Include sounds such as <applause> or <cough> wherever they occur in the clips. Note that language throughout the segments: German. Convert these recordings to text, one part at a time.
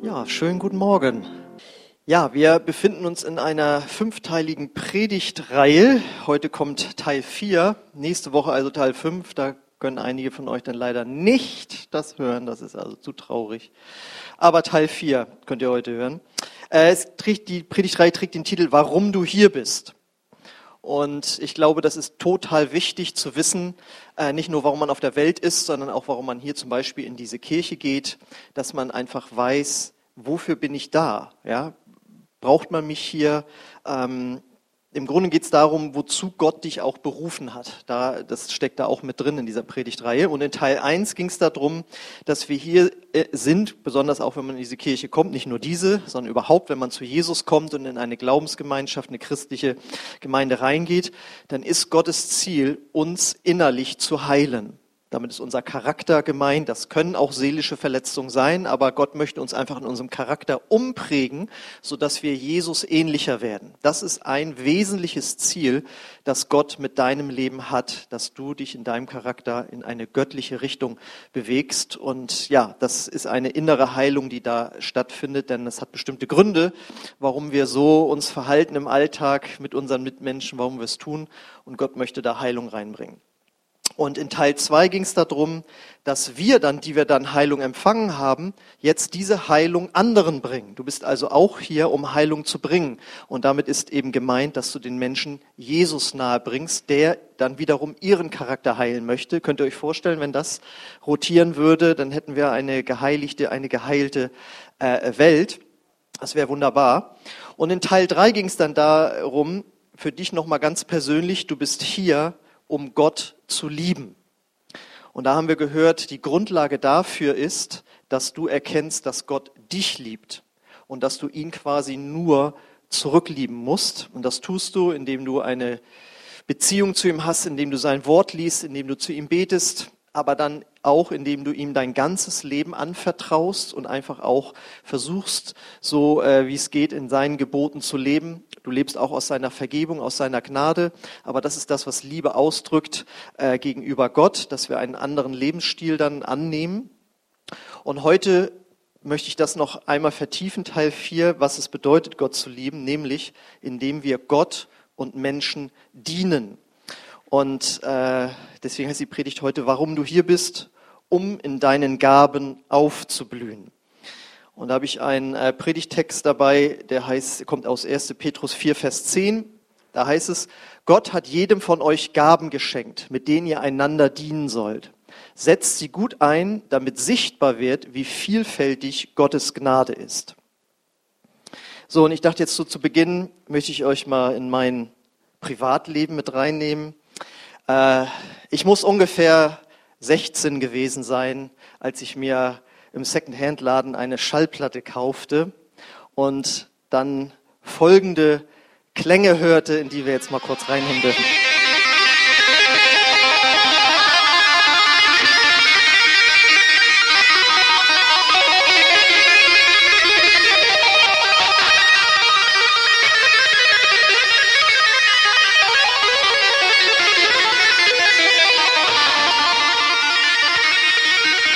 Ja, schönen guten Morgen. Ja, wir befinden uns in einer fünfteiligen Predigtreihe. Heute kommt Teil 4, nächste Woche also Teil 5. Da können einige von euch dann leider nicht das hören, das ist also zu traurig. Aber Teil 4 könnt ihr heute hören. Äh, es trägt, die Predigtreihe trägt den Titel Warum du hier bist. Und ich glaube, das ist total wichtig zu wissen, äh, nicht nur, warum man auf der Welt ist, sondern auch, warum man hier zum Beispiel in diese Kirche geht, dass man einfach weiß, wofür bin ich da? Ja? Braucht man mich hier? Ähm, im Grunde geht es darum, wozu Gott dich auch berufen hat. Da, das steckt da auch mit drin in dieser Predigtreihe. Und in Teil 1 ging es darum, dass wir hier äh, sind, besonders auch wenn man in diese Kirche kommt, nicht nur diese, sondern überhaupt, wenn man zu Jesus kommt und in eine Glaubensgemeinschaft, eine christliche Gemeinde reingeht, dann ist Gottes Ziel, uns innerlich zu heilen. Damit ist unser Charakter gemeint. Das können auch seelische Verletzungen sein, aber Gott möchte uns einfach in unserem Charakter umprägen, sodass wir Jesus ähnlicher werden. Das ist ein wesentliches Ziel, das Gott mit deinem Leben hat, dass du dich in deinem Charakter in eine göttliche Richtung bewegst. Und ja, das ist eine innere Heilung, die da stattfindet, denn es hat bestimmte Gründe, warum wir so uns verhalten im Alltag mit unseren Mitmenschen, warum wir es tun. Und Gott möchte da Heilung reinbringen. Und in Teil 2 ging es darum, dass wir dann, die wir dann Heilung empfangen haben, jetzt diese Heilung anderen bringen. Du bist also auch hier, um Heilung zu bringen. Und damit ist eben gemeint, dass du den Menschen Jesus nahe bringst, der dann wiederum ihren Charakter heilen möchte. Könnt ihr euch vorstellen, wenn das rotieren würde, dann hätten wir eine geheiligte, eine geheilte äh, Welt. Das wäre wunderbar. Und in Teil 3 ging es dann darum, für dich nochmal ganz persönlich, du bist hier, um Gott zu lieben. Und da haben wir gehört, die Grundlage dafür ist, dass du erkennst, dass Gott dich liebt und dass du ihn quasi nur zurücklieben musst. Und das tust du, indem du eine Beziehung zu ihm hast, indem du sein Wort liest, indem du zu ihm betest, aber dann auch, indem du ihm dein ganzes Leben anvertraust und einfach auch versuchst, so äh, wie es geht, in seinen Geboten zu leben. Du lebst auch aus seiner Vergebung, aus seiner Gnade, aber das ist das, was Liebe ausdrückt äh, gegenüber Gott, dass wir einen anderen Lebensstil dann annehmen. Und heute möchte ich das noch einmal vertiefen, Teil 4, was es bedeutet, Gott zu lieben, nämlich indem wir Gott und Menschen dienen. Und äh, deswegen heißt die Predigt heute, warum du hier bist, um in deinen Gaben aufzublühen. Und da habe ich einen äh, Predigtext dabei, der heißt, kommt aus 1. Petrus 4, Vers 10. Da heißt es, Gott hat jedem von euch Gaben geschenkt, mit denen ihr einander dienen sollt. Setzt sie gut ein, damit sichtbar wird, wie vielfältig Gottes Gnade ist. So, und ich dachte jetzt so zu Beginn, möchte ich euch mal in mein Privatleben mit reinnehmen. Äh, ich muss ungefähr 16 gewesen sein, als ich mir im Second-Hand-Laden eine Schallplatte kaufte und dann folgende Klänge hörte, in die wir jetzt mal kurz reinhören dürfen.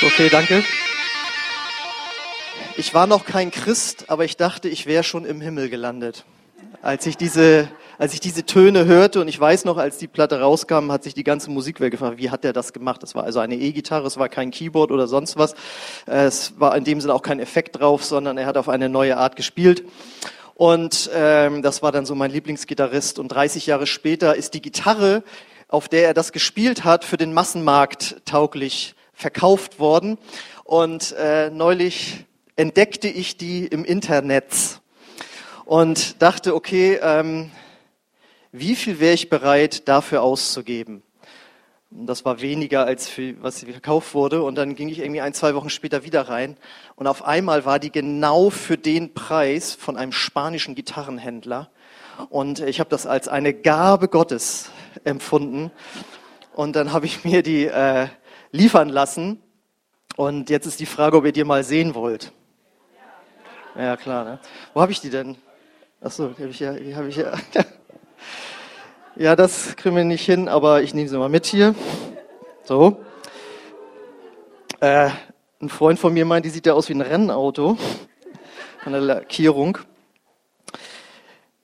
Okay, danke. Ich war noch kein Christ, aber ich dachte, ich wäre schon im Himmel gelandet. Als ich diese, als ich diese Töne hörte und ich weiß noch, als die Platte rauskam, hat sich die ganze Musikwelt gefragt, wie hat er das gemacht? Das war also eine E-Gitarre, es war kein Keyboard oder sonst was. Es war in dem Sinne auch kein Effekt drauf, sondern er hat auf eine neue Art gespielt. Und ähm, das war dann so mein Lieblingsgitarrist. Und 30 Jahre später ist die Gitarre, auf der er das gespielt hat, für den Massenmarkt tauglich verkauft worden. Und äh, neulich entdeckte ich die im Internet und dachte, okay, ähm, wie viel wäre ich bereit dafür auszugeben? Das war weniger als für, was verkauft wurde. Und dann ging ich irgendwie ein, zwei Wochen später wieder rein. Und auf einmal war die genau für den Preis von einem spanischen Gitarrenhändler. Und ich habe das als eine Gabe Gottes empfunden. Und dann habe ich mir die äh, liefern lassen. Und jetzt ist die Frage, ob ihr die mal sehen wollt. Ja, klar. Ne? Wo habe ich die denn? Achso, die habe ich ja. Die hab ich ja. <laughs> ja, das kriegen wir nicht hin, aber ich nehme sie mal mit hier. So. Äh, ein Freund von mir meint, die sieht ja aus wie ein Rennauto. von der Lackierung.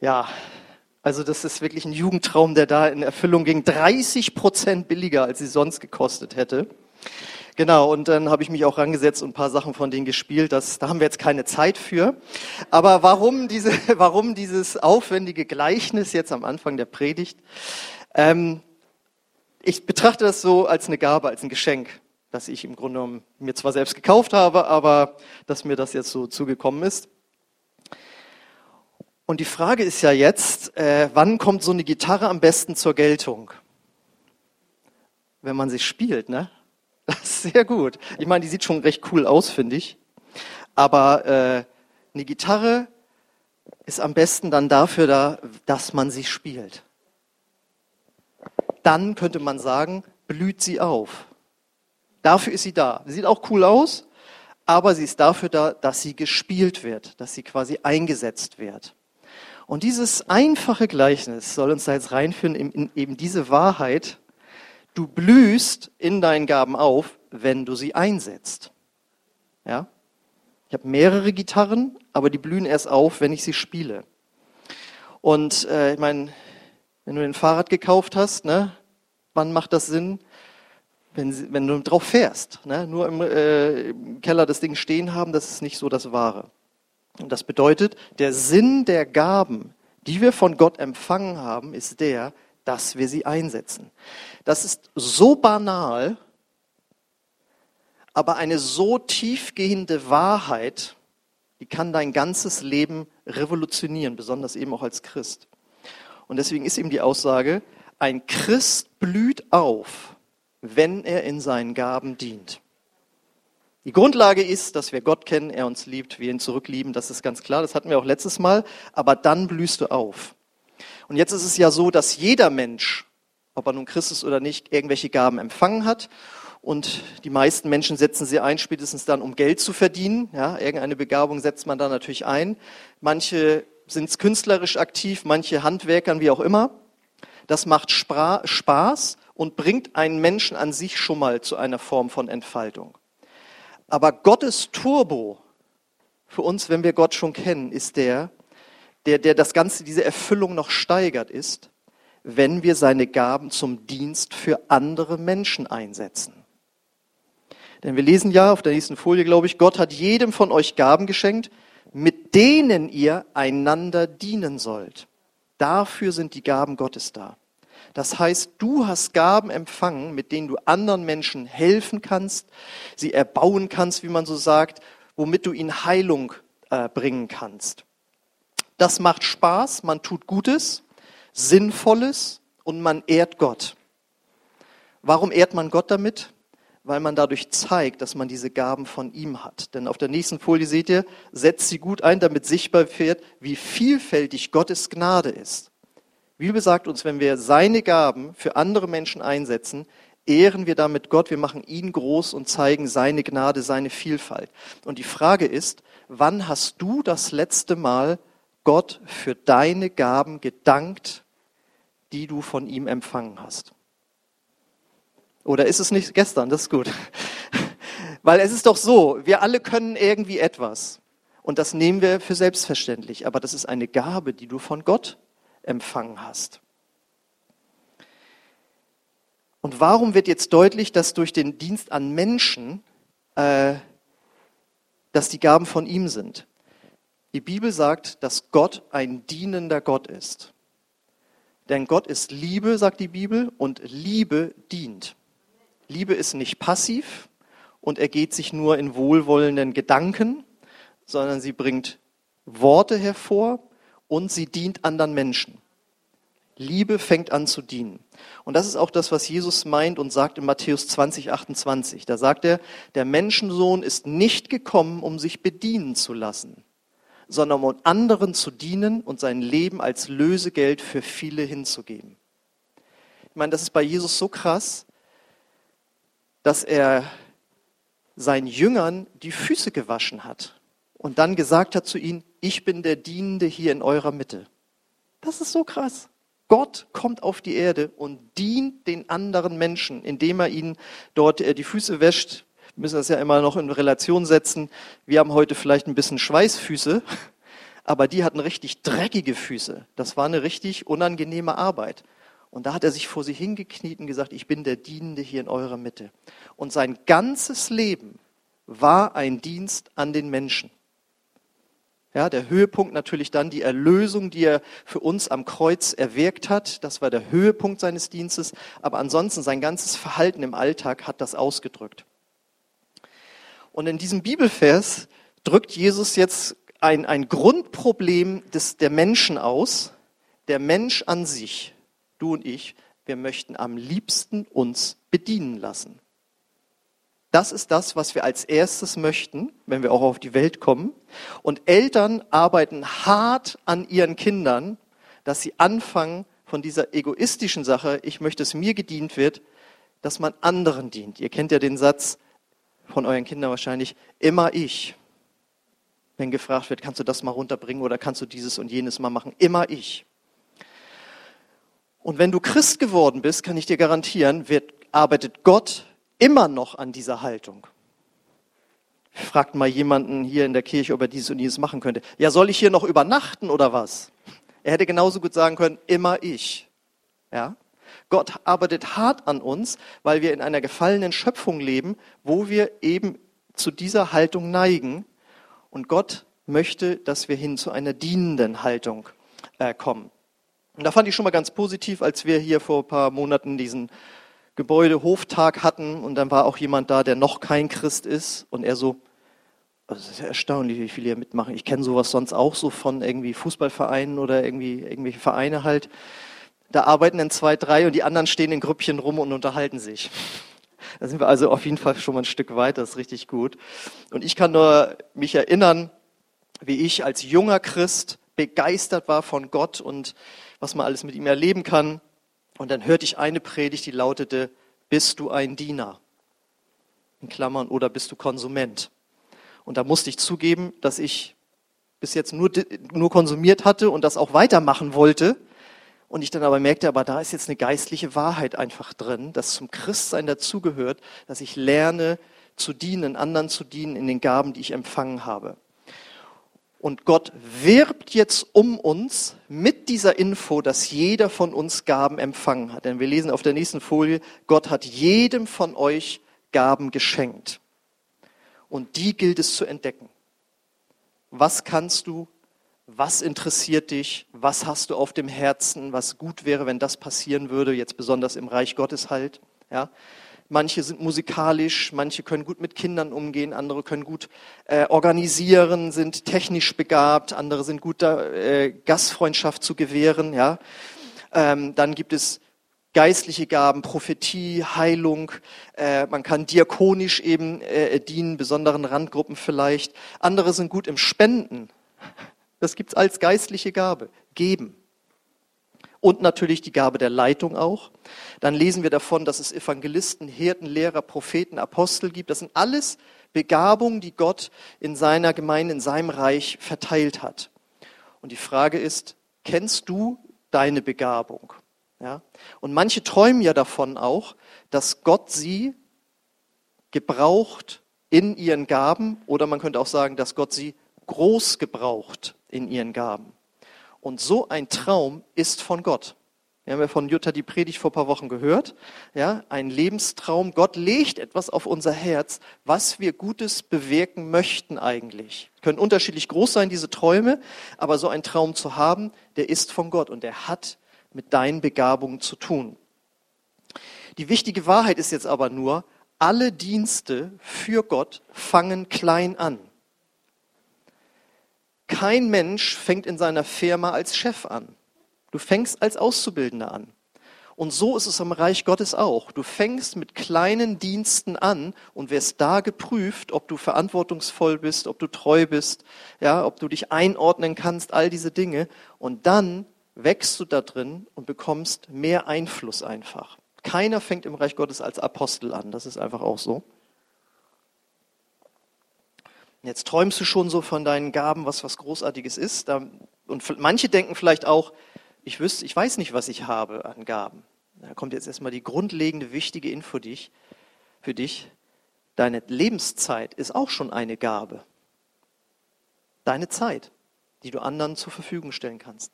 Ja, also das ist wirklich ein Jugendtraum, der da in Erfüllung ging. 30 Prozent billiger, als sie sonst gekostet hätte. Genau, und dann habe ich mich auch rangesetzt und ein paar Sachen von denen gespielt. Das, da haben wir jetzt keine Zeit für. Aber warum, diese, <laughs> warum dieses aufwendige Gleichnis jetzt am Anfang der Predigt? Ähm, ich betrachte das so als eine Gabe, als ein Geschenk, das ich im Grunde genommen mir zwar selbst gekauft habe, aber dass mir das jetzt so zugekommen ist. Und die Frage ist ja jetzt, äh, wann kommt so eine Gitarre am besten zur Geltung? Wenn man sie spielt, ne? Sehr gut. Ich meine, die sieht schon recht cool aus, finde ich. Aber äh, eine Gitarre ist am besten dann dafür da, dass man sie spielt. Dann könnte man sagen, blüht sie auf. Dafür ist sie da. Sie sieht auch cool aus, aber sie ist dafür da, dass sie gespielt wird, dass sie quasi eingesetzt wird. Und dieses einfache Gleichnis soll uns da jetzt reinführen in, in eben diese Wahrheit. Du blühst in deinen Gaben auf, wenn du sie einsetzt. Ja? Ich habe mehrere Gitarren, aber die blühen erst auf, wenn ich sie spiele. Und äh, ich meine, wenn du ein Fahrrad gekauft hast, ne, wann macht das Sinn? Wenn, wenn du drauf fährst. Ne? Nur im, äh, im Keller das Ding stehen haben, das ist nicht so das Wahre. Und das bedeutet, der Sinn der Gaben, die wir von Gott empfangen haben, ist der, dass wir sie einsetzen. Das ist so banal, aber eine so tiefgehende Wahrheit, die kann dein ganzes Leben revolutionieren, besonders eben auch als Christ. Und deswegen ist eben die Aussage, ein Christ blüht auf, wenn er in seinen Gaben dient. Die Grundlage ist, dass wir Gott kennen, er uns liebt, wir ihn zurücklieben, das ist ganz klar, das hatten wir auch letztes Mal, aber dann blühst du auf. Und jetzt ist es ja so, dass jeder Mensch, ob er nun Christ ist oder nicht, irgendwelche Gaben empfangen hat. Und die meisten Menschen setzen sie ein, spätestens dann, um Geld zu verdienen. Ja, irgendeine Begabung setzt man da natürlich ein. Manche sind künstlerisch aktiv, manche Handwerkern, wie auch immer. Das macht Spaß und bringt einen Menschen an sich schon mal zu einer Form von Entfaltung. Aber Gottes Turbo für uns, wenn wir Gott schon kennen, ist der, der, der das Ganze, diese Erfüllung noch steigert, ist, wenn wir seine Gaben zum Dienst für andere Menschen einsetzen. Denn wir lesen ja auf der nächsten Folie, glaube ich, Gott hat jedem von euch Gaben geschenkt, mit denen ihr einander dienen sollt. Dafür sind die Gaben Gottes da. Das heißt, du hast Gaben empfangen, mit denen du anderen Menschen helfen kannst, sie erbauen kannst, wie man so sagt, womit du ihnen Heilung äh, bringen kannst. Das macht Spaß, man tut Gutes, Sinnvolles und man ehrt Gott. Warum ehrt man Gott damit? Weil man dadurch zeigt, dass man diese Gaben von ihm hat. Denn auf der nächsten Folie seht ihr, setzt sie gut ein, damit sichtbar wird, wie vielfältig Gottes Gnade ist. Bibel sagt uns, wenn wir seine Gaben für andere Menschen einsetzen, ehren wir damit Gott, wir machen ihn groß und zeigen seine Gnade, seine Vielfalt. Und die Frage ist, wann hast du das letzte Mal Gott für deine Gaben gedankt, die du von ihm empfangen hast? Oder ist es nicht gestern? Das ist gut. <laughs> Weil es ist doch so, wir alle können irgendwie etwas. Und das nehmen wir für selbstverständlich. Aber das ist eine Gabe, die du von Gott empfangen hast. Und warum wird jetzt deutlich, dass durch den Dienst an Menschen, äh, dass die Gaben von ihm sind? Die Bibel sagt, dass Gott ein dienender Gott ist. Denn Gott ist Liebe, sagt die Bibel, und Liebe dient. Liebe ist nicht passiv und ergeht sich nur in wohlwollenden Gedanken, sondern sie bringt Worte hervor, und sie dient anderen Menschen. Liebe fängt an zu dienen. Und das ist auch das, was Jesus meint und sagt in Matthäus 20, 28. Da sagt er, der Menschensohn ist nicht gekommen, um sich bedienen zu lassen, sondern um anderen zu dienen und sein Leben als Lösegeld für viele hinzugeben. Ich meine, das ist bei Jesus so krass, dass er seinen Jüngern die Füße gewaschen hat und dann gesagt hat zu ihnen, ich bin der Dienende hier in eurer Mitte. Das ist so krass. Gott kommt auf die Erde und dient den anderen Menschen, indem er ihnen dort äh, die Füße wäscht, müssen das ja immer noch in Relation setzen. Wir haben heute vielleicht ein bisschen Schweißfüße, aber die hatten richtig dreckige Füße. Das war eine richtig unangenehme Arbeit. Und da hat er sich vor sie hingekniet und gesagt, ich bin der Dienende hier in eurer Mitte. Und sein ganzes Leben war ein Dienst an den Menschen. Ja, der Höhepunkt natürlich dann die Erlösung, die er für uns am Kreuz erwirkt hat. Das war der Höhepunkt seines Dienstes. Aber ansonsten sein ganzes Verhalten im Alltag hat das ausgedrückt. Und in diesem Bibelvers drückt Jesus jetzt ein, ein Grundproblem des, der Menschen aus. Der Mensch an sich, du und ich, wir möchten am liebsten uns bedienen lassen. Das ist das, was wir als erstes möchten, wenn wir auch auf die Welt kommen. Und Eltern arbeiten hart an ihren Kindern, dass sie anfangen von dieser egoistischen Sache, ich möchte, dass mir gedient wird, dass man anderen dient. Ihr kennt ja den Satz von euren Kindern wahrscheinlich, immer ich. Wenn gefragt wird, kannst du das mal runterbringen oder kannst du dieses und jenes mal machen, immer ich. Und wenn du Christ geworden bist, kann ich dir garantieren, wird, arbeitet Gott immer noch an dieser Haltung. Fragt mal jemanden hier in der Kirche, ob er dieses und jenes machen könnte. Ja, soll ich hier noch übernachten oder was? Er hätte genauso gut sagen können, immer ich. Ja? Gott arbeitet hart an uns, weil wir in einer gefallenen Schöpfung leben, wo wir eben zu dieser Haltung neigen. Und Gott möchte, dass wir hin zu einer dienenden Haltung äh, kommen. Und da fand ich schon mal ganz positiv, als wir hier vor ein paar Monaten diesen Gebäudehoftag hatten und dann war auch jemand da, der noch kein Christ ist und er so, also es ist ja erstaunlich, wie viele hier mitmachen. Ich kenne sowas sonst auch so von irgendwie Fußballvereinen oder irgendwie irgendwelche Vereine halt. Da arbeiten dann zwei, drei und die anderen stehen in Grüppchen rum und unterhalten sich. Da sind wir also auf jeden Fall schon mal ein Stück weit, das ist richtig gut. Und ich kann nur mich erinnern, wie ich als junger Christ begeistert war von Gott und was man alles mit ihm erleben kann. Und dann hörte ich eine Predigt, die lautete, bist du ein Diener? In Klammern, oder bist du Konsument? Und da musste ich zugeben, dass ich bis jetzt nur, nur konsumiert hatte und das auch weitermachen wollte. Und ich dann aber merkte, aber da ist jetzt eine geistliche Wahrheit einfach drin, dass zum Christsein dazugehört, dass ich lerne zu dienen, anderen zu dienen in den Gaben, die ich empfangen habe. Und Gott wirbt jetzt um uns mit dieser Info, dass jeder von uns Gaben empfangen hat. Denn wir lesen auf der nächsten Folie, Gott hat jedem von euch Gaben geschenkt. Und die gilt es zu entdecken. Was kannst du? Was interessiert dich? Was hast du auf dem Herzen? Was gut wäre, wenn das passieren würde, jetzt besonders im Reich Gottes halt? Ja? Manche sind musikalisch, manche können gut mit Kindern umgehen, andere können gut äh, organisieren, sind technisch begabt, andere sind gut da, äh, Gastfreundschaft zu gewähren. Ja? Ähm, dann gibt es geistliche Gaben, Prophetie, Heilung. Äh, man kann diakonisch eben äh, dienen, besonderen Randgruppen vielleicht. Andere sind gut im Spenden. Das gibt's als geistliche Gabe. Geben und natürlich die Gabe der Leitung auch. Dann lesen wir davon, dass es Evangelisten, Hirten, Lehrer, Propheten, Apostel gibt. Das sind alles Begabungen, die Gott in seiner Gemeinde, in seinem Reich verteilt hat. Und die Frage ist, kennst du deine Begabung? Ja? Und manche träumen ja davon auch, dass Gott sie gebraucht in ihren Gaben oder man könnte auch sagen, dass Gott sie groß gebraucht in ihren Gaben. Und so ein Traum ist von Gott. Wir haben ja von Jutta die Predigt vor ein paar Wochen gehört. Ja, ein Lebenstraum. Gott legt etwas auf unser Herz, was wir Gutes bewirken möchten eigentlich. Können unterschiedlich groß sein, diese Träume, aber so ein Traum zu haben, der ist von Gott und der hat mit deinen Begabungen zu tun. Die wichtige Wahrheit ist jetzt aber nur, alle Dienste für Gott fangen klein an. Kein Mensch fängt in seiner Firma als Chef an. Du fängst als Auszubildender an. Und so ist es im Reich Gottes auch. Du fängst mit kleinen Diensten an und wirst da geprüft, ob du verantwortungsvoll bist, ob du treu bist, ja, ob du dich einordnen kannst, all diese Dinge. Und dann wächst du da drin und bekommst mehr Einfluss einfach. Keiner fängt im Reich Gottes als Apostel an. Das ist einfach auch so. Jetzt träumst du schon so von deinen Gaben, was was Großartiges ist. Und manche denken vielleicht auch, ich wüsste, ich weiß nicht, was ich habe an Gaben. Da kommt jetzt erstmal die grundlegende, wichtige Info dich, für dich. Deine Lebenszeit ist auch schon eine Gabe. Deine Zeit, die du anderen zur Verfügung stellen kannst.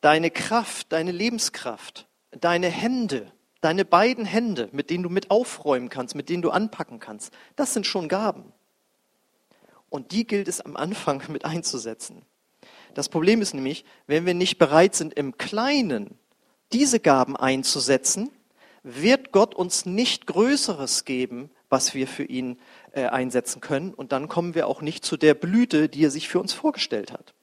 Deine Kraft, deine Lebenskraft, deine Hände, deine beiden Hände, mit denen du mit aufräumen kannst, mit denen du anpacken kannst, das sind schon Gaben. Und die gilt es am Anfang <laughs> mit einzusetzen. Das Problem ist nämlich, wenn wir nicht bereit sind, im Kleinen diese Gaben einzusetzen, wird Gott uns nicht Größeres geben, was wir für ihn äh, einsetzen können. Und dann kommen wir auch nicht zu der Blüte, die er sich für uns vorgestellt hat.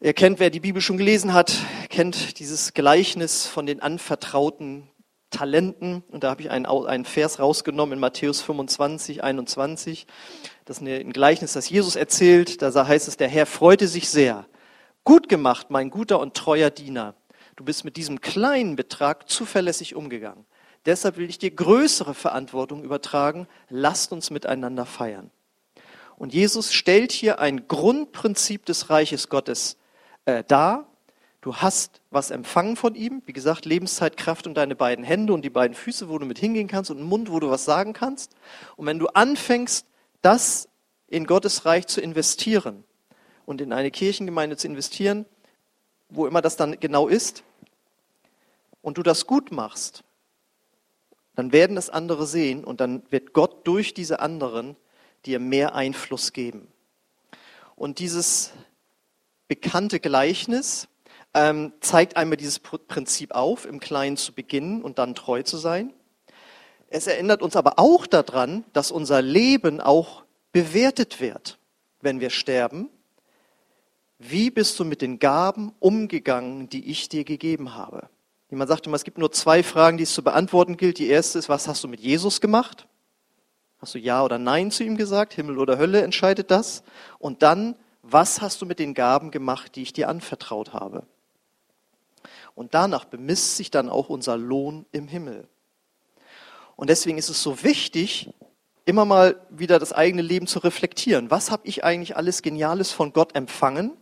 Ihr kennt, wer die Bibel schon gelesen hat, kennt dieses Gleichnis von den anvertrauten Talenten. Und da habe ich einen, einen Vers rausgenommen in Matthäus 25, 21. Das ist ein Gleichnis, das Jesus erzählt. Da heißt es, der Herr freute sich sehr. Gut gemacht, mein guter und treuer Diener. Du bist mit diesem kleinen Betrag zuverlässig umgegangen. Deshalb will ich dir größere Verantwortung übertragen. Lasst uns miteinander feiern. Und Jesus stellt hier ein Grundprinzip des Reiches Gottes äh, dar. Du hast was empfangen von ihm, wie gesagt, Lebenszeit, Kraft und deine beiden Hände und die beiden Füße, wo du mit hingehen kannst und einen Mund, wo du was sagen kannst. Und wenn du anfängst, das in Gottes Reich zu investieren und in eine Kirchengemeinde zu investieren, wo immer das dann genau ist, und du das gut machst, dann werden es andere sehen und dann wird Gott durch diese anderen dir mehr Einfluss geben. Und dieses bekannte Gleichnis ähm, zeigt einmal dieses Prinzip auf, im Kleinen zu beginnen und dann treu zu sein. Es erinnert uns aber auch daran, dass unser Leben auch bewertet wird, wenn wir sterben. Wie bist du mit den Gaben umgegangen, die ich dir gegeben habe? Jemand sagte mal, es gibt nur zwei Fragen, die es zu beantworten gilt. Die erste ist, was hast du mit Jesus gemacht? Hast du Ja oder Nein zu ihm gesagt? Himmel oder Hölle entscheidet das. Und dann, was hast du mit den Gaben gemacht, die ich dir anvertraut habe? Und danach bemisst sich dann auch unser Lohn im Himmel. Und deswegen ist es so wichtig, immer mal wieder das eigene Leben zu reflektieren. Was habe ich eigentlich alles Geniales von Gott empfangen?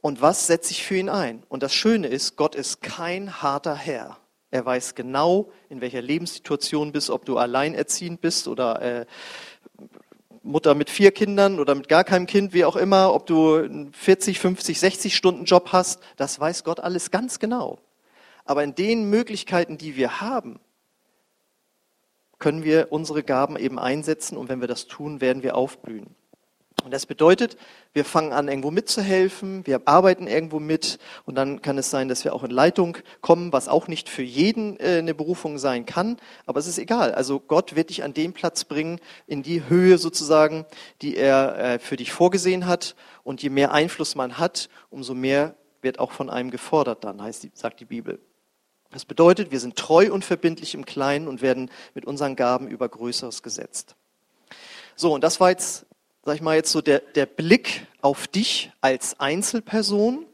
Und was setze ich für ihn ein? Und das Schöne ist, Gott ist kein harter Herr. Er weiß genau, in welcher Lebenssituation bist, ob du alleinerziehend bist oder äh, Mutter mit vier Kindern oder mit gar keinem Kind, wie auch immer, ob du einen 40, 50, 60 Stunden Job hast, das weiß Gott alles ganz genau. Aber in den Möglichkeiten, die wir haben, können wir unsere Gaben eben einsetzen und wenn wir das tun, werden wir aufblühen. Und das bedeutet, wir fangen an, irgendwo mitzuhelfen, wir arbeiten irgendwo mit und dann kann es sein, dass wir auch in Leitung kommen, was auch nicht für jeden äh, eine Berufung sein kann, aber es ist egal. Also Gott wird dich an den Platz bringen, in die Höhe sozusagen, die er äh, für dich vorgesehen hat und je mehr Einfluss man hat, umso mehr wird auch von einem gefordert dann, heißt, sagt die Bibel. Das bedeutet, wir sind treu und verbindlich im Kleinen und werden mit unseren Gaben über Größeres gesetzt. So, und das war jetzt sag ich mal, jetzt so der, der Blick auf dich als Einzelperson,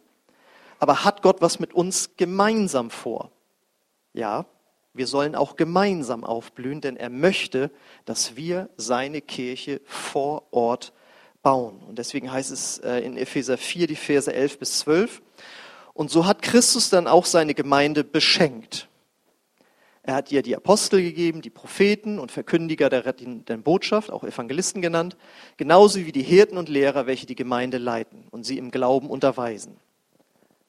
aber hat Gott was mit uns gemeinsam vor? Ja, wir sollen auch gemeinsam aufblühen, denn er möchte, dass wir seine Kirche vor Ort bauen. Und deswegen heißt es äh, in Epheser 4, die Verse 11 bis 12. Und so hat Christus dann auch seine Gemeinde beschenkt. Er hat ihr die Apostel gegeben, die Propheten und Verkündiger der, der Botschaft, auch Evangelisten genannt, genauso wie die Hirten und Lehrer, welche die Gemeinde leiten und sie im Glauben unterweisen.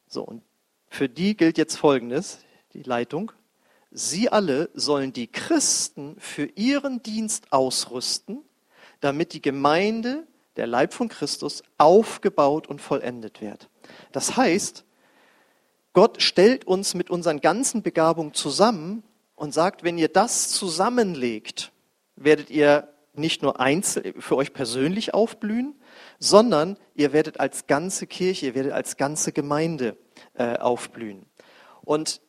So, und für die gilt jetzt Folgendes, die Leitung. Sie alle sollen die Christen für ihren Dienst ausrüsten, damit die Gemeinde, der Leib von Christus, aufgebaut und vollendet wird. Das heißt, Gott stellt uns mit unseren ganzen Begabungen zusammen und sagt, wenn ihr das zusammenlegt, werdet ihr nicht nur einzeln für euch persönlich aufblühen, sondern ihr werdet als ganze Kirche, ihr werdet als ganze Gemeinde äh, aufblühen. Und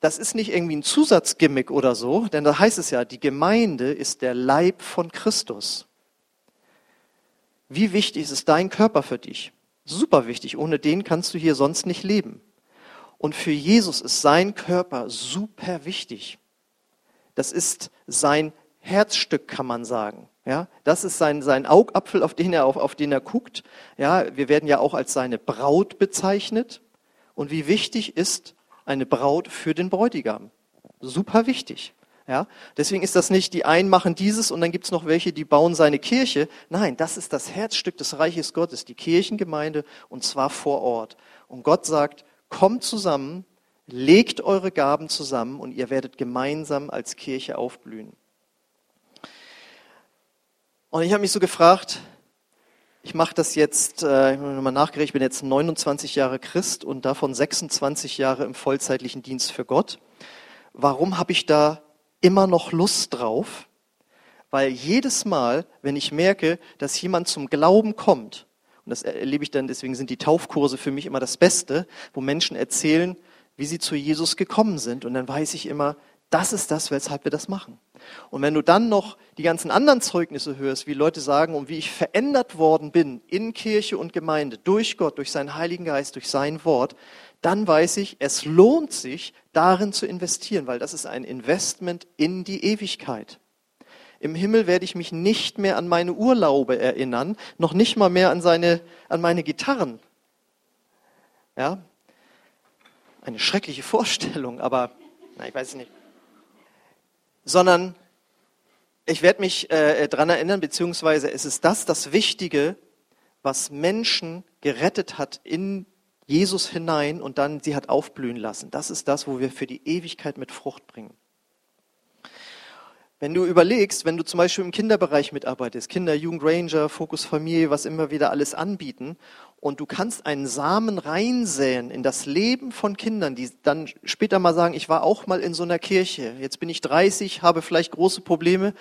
das ist nicht irgendwie ein Zusatzgimmick oder so, denn da heißt es ja, die Gemeinde ist der Leib von Christus. Wie wichtig ist dein Körper für dich? Super wichtig. Ohne den kannst du hier sonst nicht leben. Und für Jesus ist sein Körper super wichtig. Das ist sein Herzstück, kann man sagen. Ja, das ist sein, sein Augapfel, auf den, er, auf, auf den er guckt. Ja, wir werden ja auch als seine Braut bezeichnet. Und wie wichtig ist eine Braut für den Bräutigam? Super wichtig. Ja? Deswegen ist das nicht, die einen machen dieses und dann gibt's noch welche, die bauen seine Kirche. Nein, das ist das Herzstück des Reiches Gottes, die Kirchengemeinde und zwar vor Ort. Und Gott sagt, kommt zusammen, legt eure Gaben zusammen und ihr werdet gemeinsam als Kirche aufblühen. Und ich habe mich so gefragt, ich mache das jetzt, äh, ich habe nochmal nachgerechnet, ich bin jetzt 29 Jahre Christ und davon 26 Jahre im vollzeitlichen Dienst für Gott. Warum habe ich da immer noch Lust drauf, weil jedes Mal, wenn ich merke, dass jemand zum Glauben kommt, und das erlebe ich dann, deswegen sind die Taufkurse für mich immer das Beste, wo Menschen erzählen, wie sie zu Jesus gekommen sind. Und dann weiß ich immer, das ist das, weshalb wir das machen. Und wenn du dann noch die ganzen anderen Zeugnisse hörst, wie Leute sagen, und wie ich verändert worden bin in Kirche und Gemeinde, durch Gott, durch seinen Heiligen Geist, durch sein Wort, dann weiß ich, es lohnt sich, darin zu investieren, weil das ist ein Investment in die Ewigkeit. Im Himmel werde ich mich nicht mehr an meine Urlaube erinnern, noch nicht mal mehr an, seine, an meine Gitarren. Ja? Eine schreckliche Vorstellung, aber na, ich weiß es nicht. Sondern ich werde mich äh, daran erinnern, beziehungsweise es ist das das Wichtige, was Menschen gerettet hat in Jesus hinein und dann sie hat aufblühen lassen. Das ist das, wo wir für die Ewigkeit mit Frucht bringen. Wenn du überlegst, wenn du zum Beispiel im Kinderbereich mitarbeitest, Kinder, Jugend, Ranger, Fokus Familie, was immer wieder alles anbieten, und du kannst einen Samen reinsäen in das Leben von Kindern, die dann später mal sagen, ich war auch mal in so einer Kirche, jetzt bin ich 30, habe vielleicht große Probleme,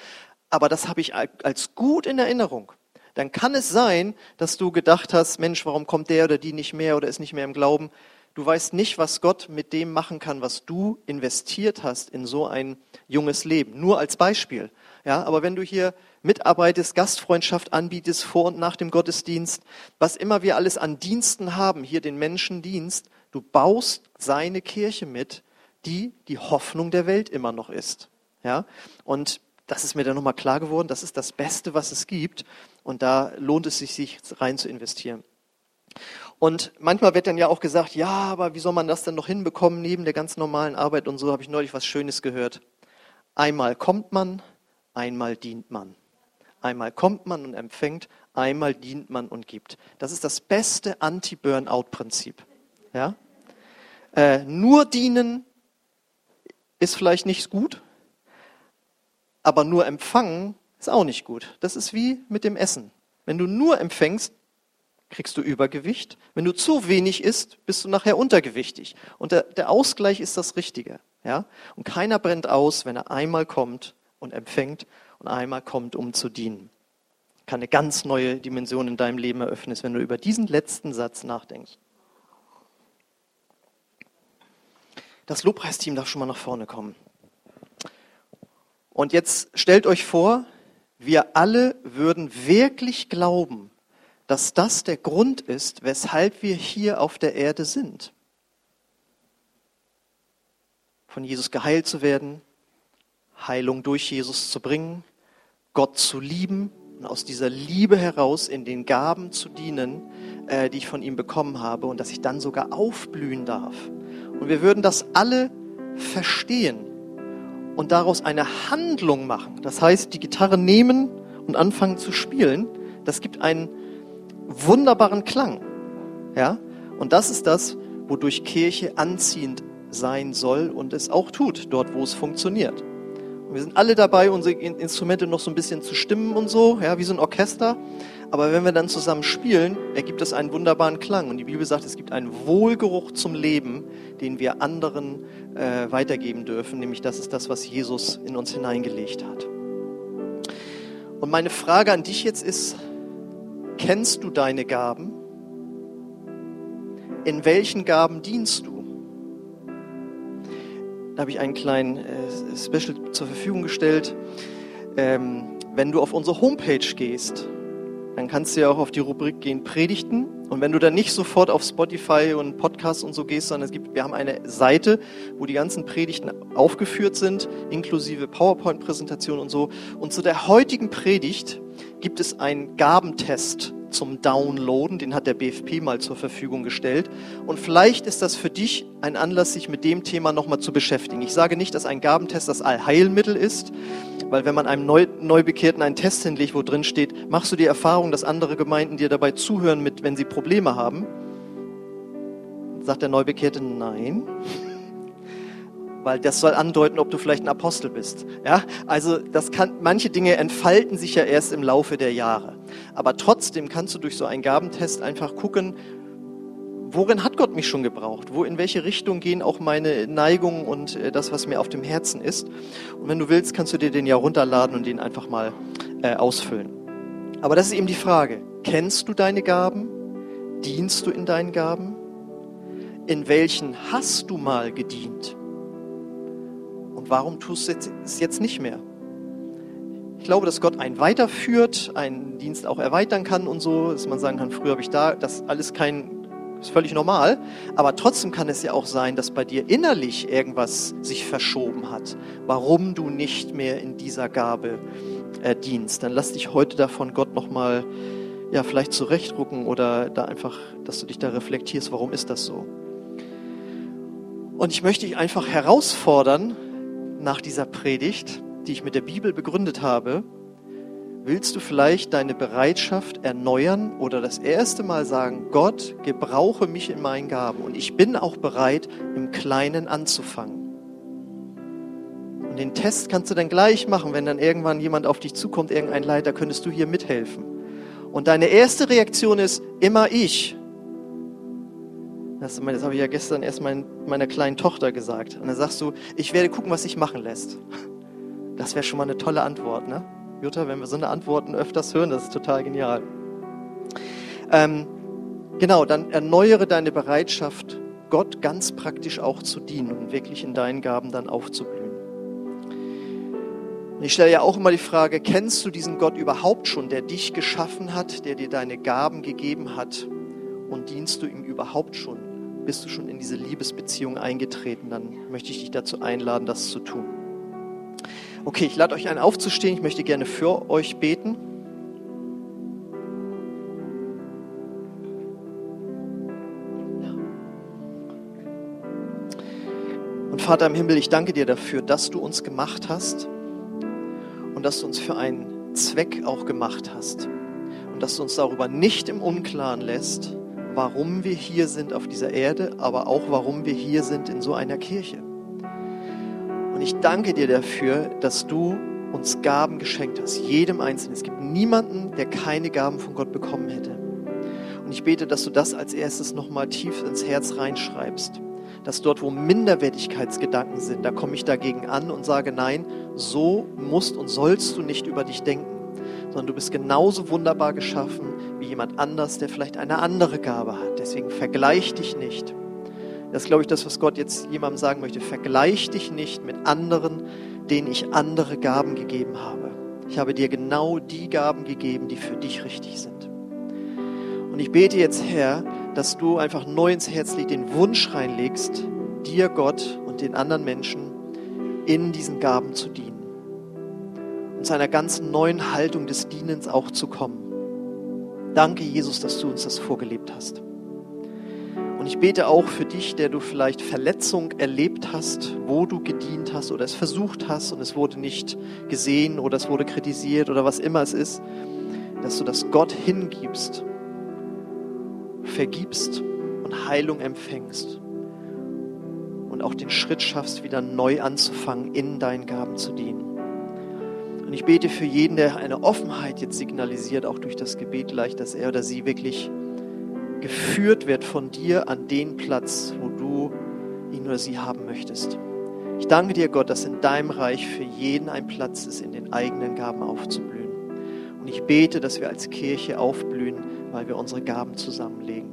aber das habe ich als gut in Erinnerung dann kann es sein, dass du gedacht hast, Mensch, warum kommt der oder die nicht mehr oder ist nicht mehr im Glauben? Du weißt nicht, was Gott mit dem machen kann, was du investiert hast in so ein junges Leben. Nur als Beispiel. Ja, aber wenn du hier mitarbeitest, Gastfreundschaft anbietest vor und nach dem Gottesdienst, was immer wir alles an Diensten haben, hier den Menschendienst, du baust seine Kirche mit, die die Hoffnung der Welt immer noch ist. Ja, und das ist mir dann nochmal klar geworden, das ist das Beste, was es gibt. Und da lohnt es sich, sich rein zu investieren. Und manchmal wird dann ja auch gesagt, ja, aber wie soll man das denn noch hinbekommen neben der ganz normalen Arbeit und so habe ich neulich was Schönes gehört. Einmal kommt man, einmal dient man. Einmal kommt man und empfängt, einmal dient man und gibt. Das ist das beste Anti-Burnout-Prinzip. Ja? Äh, nur dienen ist vielleicht nicht gut, aber nur empfangen ist auch nicht gut. Das ist wie mit dem Essen. Wenn du nur empfängst, kriegst du Übergewicht. Wenn du zu wenig isst, bist du nachher untergewichtig. Und der, der Ausgleich ist das Richtige. Ja? Und keiner brennt aus, wenn er einmal kommt und empfängt und einmal kommt, um zu dienen. Kann eine ganz neue Dimension in deinem Leben eröffnen, wenn du über diesen letzten Satz nachdenkst. Das Lobpreisteam darf schon mal nach vorne kommen. Und jetzt stellt euch vor, wir alle würden wirklich glauben, dass das der Grund ist, weshalb wir hier auf der Erde sind. Von Jesus geheilt zu werden, Heilung durch Jesus zu bringen, Gott zu lieben und aus dieser Liebe heraus in den Gaben zu dienen, äh, die ich von ihm bekommen habe und dass ich dann sogar aufblühen darf. Und wir würden das alle verstehen und daraus eine Handlung machen. Das heißt, die Gitarre nehmen und anfangen zu spielen. Das gibt einen wunderbaren Klang. Ja? Und das ist das, wodurch Kirche anziehend sein soll und es auch tut, dort wo es funktioniert. Und wir sind alle dabei, unsere Instrumente noch so ein bisschen zu stimmen und so, ja, wie so ein Orchester. Aber wenn wir dann zusammen spielen, ergibt es einen wunderbaren Klang. Und die Bibel sagt, es gibt einen Wohlgeruch zum Leben, den wir anderen äh, weitergeben dürfen. Nämlich das ist das, was Jesus in uns hineingelegt hat. Und meine Frage an dich jetzt ist, kennst du deine Gaben? In welchen Gaben dienst du? Da habe ich einen kleinen äh, Special zur Verfügung gestellt. Ähm, wenn du auf unsere Homepage gehst, dann kannst du ja auch auf die Rubrik gehen Predigten. Und wenn du dann nicht sofort auf Spotify und Podcasts und so gehst, sondern es gibt, wir haben eine Seite, wo die ganzen Predigten aufgeführt sind, inklusive PowerPoint-Präsentation und so. Und zu der heutigen Predigt gibt es einen Gabentest zum Downloaden. Den hat der BFP mal zur Verfügung gestellt. Und vielleicht ist das für dich ein Anlass, sich mit dem Thema nochmal zu beschäftigen. Ich sage nicht, dass ein Gabentest das Allheilmittel ist, weil wenn man einem Neu Neubekehrten einen Test hinlegt, wo drin steht, machst du die Erfahrung, dass andere Gemeinden dir dabei zuhören, mit, wenn sie Probleme haben, sagt der Neubekehrte nein weil das soll andeuten, ob du vielleicht ein Apostel bist. Ja, also das kann, manche Dinge entfalten sich ja erst im Laufe der Jahre. Aber trotzdem kannst du durch so einen Gabentest einfach gucken, worin hat Gott mich schon gebraucht? Wo, in welche Richtung gehen auch meine Neigungen und äh, das, was mir auf dem Herzen ist? Und wenn du willst, kannst du dir den ja runterladen und den einfach mal äh, ausfüllen. Aber das ist eben die Frage. Kennst du deine Gaben? Dienst du in deinen Gaben? In welchen hast du mal gedient? Warum tust du es jetzt nicht mehr? Ich glaube, dass Gott einen weiterführt, einen Dienst auch erweitern kann und so, dass man sagen kann, früher habe ich da, das alles kein, ist völlig normal. Aber trotzdem kann es ja auch sein, dass bei dir innerlich irgendwas sich verschoben hat, warum du nicht mehr in dieser Gabe äh, dienst. Dann lass dich heute davon Gott nochmal, ja, vielleicht zurechtrucken oder da einfach, dass du dich da reflektierst, warum ist das so? Und ich möchte dich einfach herausfordern, nach dieser Predigt, die ich mit der Bibel begründet habe, willst du vielleicht deine Bereitschaft erneuern oder das erste Mal sagen, Gott, gebrauche mich in meinen Gaben und ich bin auch bereit, im Kleinen anzufangen. Und den Test kannst du dann gleich machen, wenn dann irgendwann jemand auf dich zukommt, irgendein Leiter, könntest du hier mithelfen. Und deine erste Reaktion ist immer ich. Das, das habe ich ja gestern erst mein, meiner kleinen Tochter gesagt. Und dann sagst du, ich werde gucken, was sich machen lässt. Das wäre schon mal eine tolle Antwort, ne? Jutta, wenn wir so eine Antworten öfters hören, das ist total genial. Ähm, genau, dann erneuere deine Bereitschaft, Gott ganz praktisch auch zu dienen und wirklich in deinen Gaben dann aufzublühen. Ich stelle ja auch immer die Frage, kennst du diesen Gott überhaupt schon, der dich geschaffen hat, der dir deine Gaben gegeben hat und dienst du ihm überhaupt schon? Bist du schon in diese Liebesbeziehung eingetreten, dann möchte ich dich dazu einladen, das zu tun. Okay, ich lade euch ein aufzustehen. Ich möchte gerne für euch beten. Und Vater im Himmel, ich danke dir dafür, dass du uns gemacht hast und dass du uns für einen Zweck auch gemacht hast und dass du uns darüber nicht im Unklaren lässt, warum wir hier sind auf dieser Erde, aber auch warum wir hier sind in so einer Kirche. Und ich danke dir dafür, dass du uns Gaben geschenkt hast, jedem Einzelnen. Es gibt niemanden, der keine Gaben von Gott bekommen hätte. Und ich bete, dass du das als erstes nochmal tief ins Herz reinschreibst. Dass dort, wo Minderwertigkeitsgedanken sind, da komme ich dagegen an und sage, nein, so musst und sollst du nicht über dich denken sondern du bist genauso wunderbar geschaffen jemand anders, der vielleicht eine andere Gabe hat. Deswegen vergleich dich nicht. Das ist, glaube ich, das, was Gott jetzt jemandem sagen möchte. Vergleich dich nicht mit anderen, denen ich andere Gaben gegeben habe. Ich habe dir genau die Gaben gegeben, die für dich richtig sind. Und ich bete jetzt, Herr, dass du einfach neu ins Herz legst, den Wunsch reinlegst, dir, Gott und den anderen Menschen in diesen Gaben zu dienen und zu einer ganz neuen Haltung des Dienens auch zu kommen. Danke, Jesus, dass du uns das vorgelebt hast. Und ich bete auch für dich, der du vielleicht Verletzung erlebt hast, wo du gedient hast oder es versucht hast und es wurde nicht gesehen oder es wurde kritisiert oder was immer es ist, dass du das Gott hingibst, vergibst und Heilung empfängst und auch den Schritt schaffst, wieder neu anzufangen, in deinen Gaben zu dienen. Und ich bete für jeden, der eine Offenheit jetzt signalisiert, auch durch das Gebet gleich, dass er oder sie wirklich geführt wird von dir an den Platz, wo du ihn oder sie haben möchtest. Ich danke dir, Gott, dass in deinem Reich für jeden ein Platz ist, in den eigenen Gaben aufzublühen. Und ich bete, dass wir als Kirche aufblühen, weil wir unsere Gaben zusammenlegen.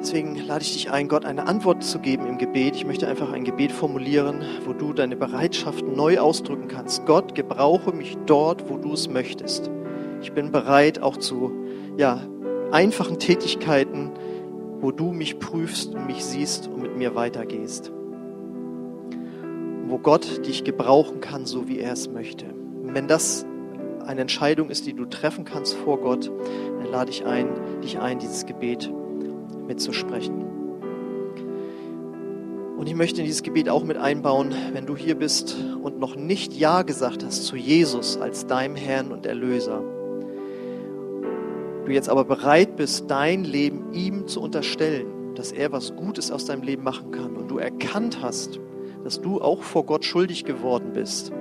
Deswegen lade ich dich ein, Gott eine Antwort zu geben im Gebet. Ich möchte einfach ein Gebet formulieren, wo du deine Bereitschaft neu ausdrücken kannst. Gott, gebrauche mich dort, wo du es möchtest. Ich bin bereit auch zu ja, einfachen Tätigkeiten, wo du mich prüfst und mich siehst und mit mir weitergehst. Wo Gott dich gebrauchen kann, so wie er es möchte. Und wenn das eine Entscheidung ist, die du treffen kannst vor Gott, dann lade ich ein, dich ein, dieses Gebet mitzusprechen. Und ich möchte in dieses Gebet auch mit einbauen, wenn du hier bist und noch nicht Ja gesagt hast zu Jesus als deinem Herrn und Erlöser. Du jetzt aber bereit bist, dein Leben ihm zu unterstellen, dass er was Gutes aus deinem Leben machen kann und du erkannt hast, dass du auch vor Gott schuldig geworden bist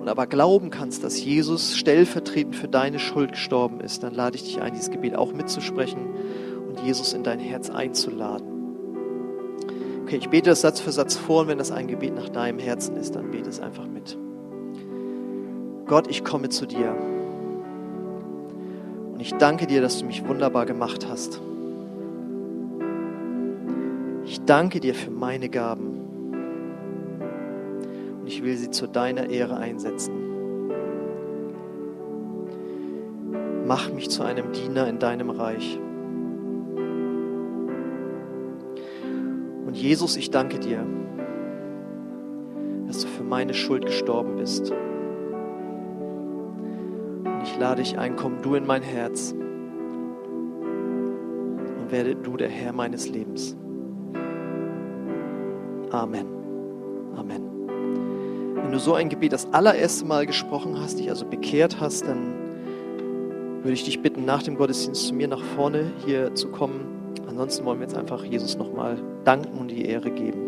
und aber glauben kannst, dass Jesus stellvertretend für deine Schuld gestorben ist, dann lade ich dich ein, dieses Gebet auch mitzusprechen Jesus in dein Herz einzuladen. Okay, ich bete das Satz für Satz vor und wenn das ein Gebet nach deinem Herzen ist, dann bete es einfach mit. Gott, ich komme zu dir. Und ich danke dir, dass du mich wunderbar gemacht hast. Ich danke dir für meine Gaben. Und ich will sie zu deiner Ehre einsetzen. Mach mich zu einem Diener in deinem Reich. Und Jesus, ich danke dir, dass du für meine Schuld gestorben bist. Und ich lade dich ein, komm du in mein Herz und werde du der Herr meines Lebens. Amen. Amen. Wenn du so ein Gebet das allererste Mal gesprochen hast, dich also bekehrt hast, dann würde ich dich bitten, nach dem Gottesdienst zu mir nach vorne hier zu kommen Ansonsten wollen wir jetzt einfach Jesus nochmal danken und die Ehre geben.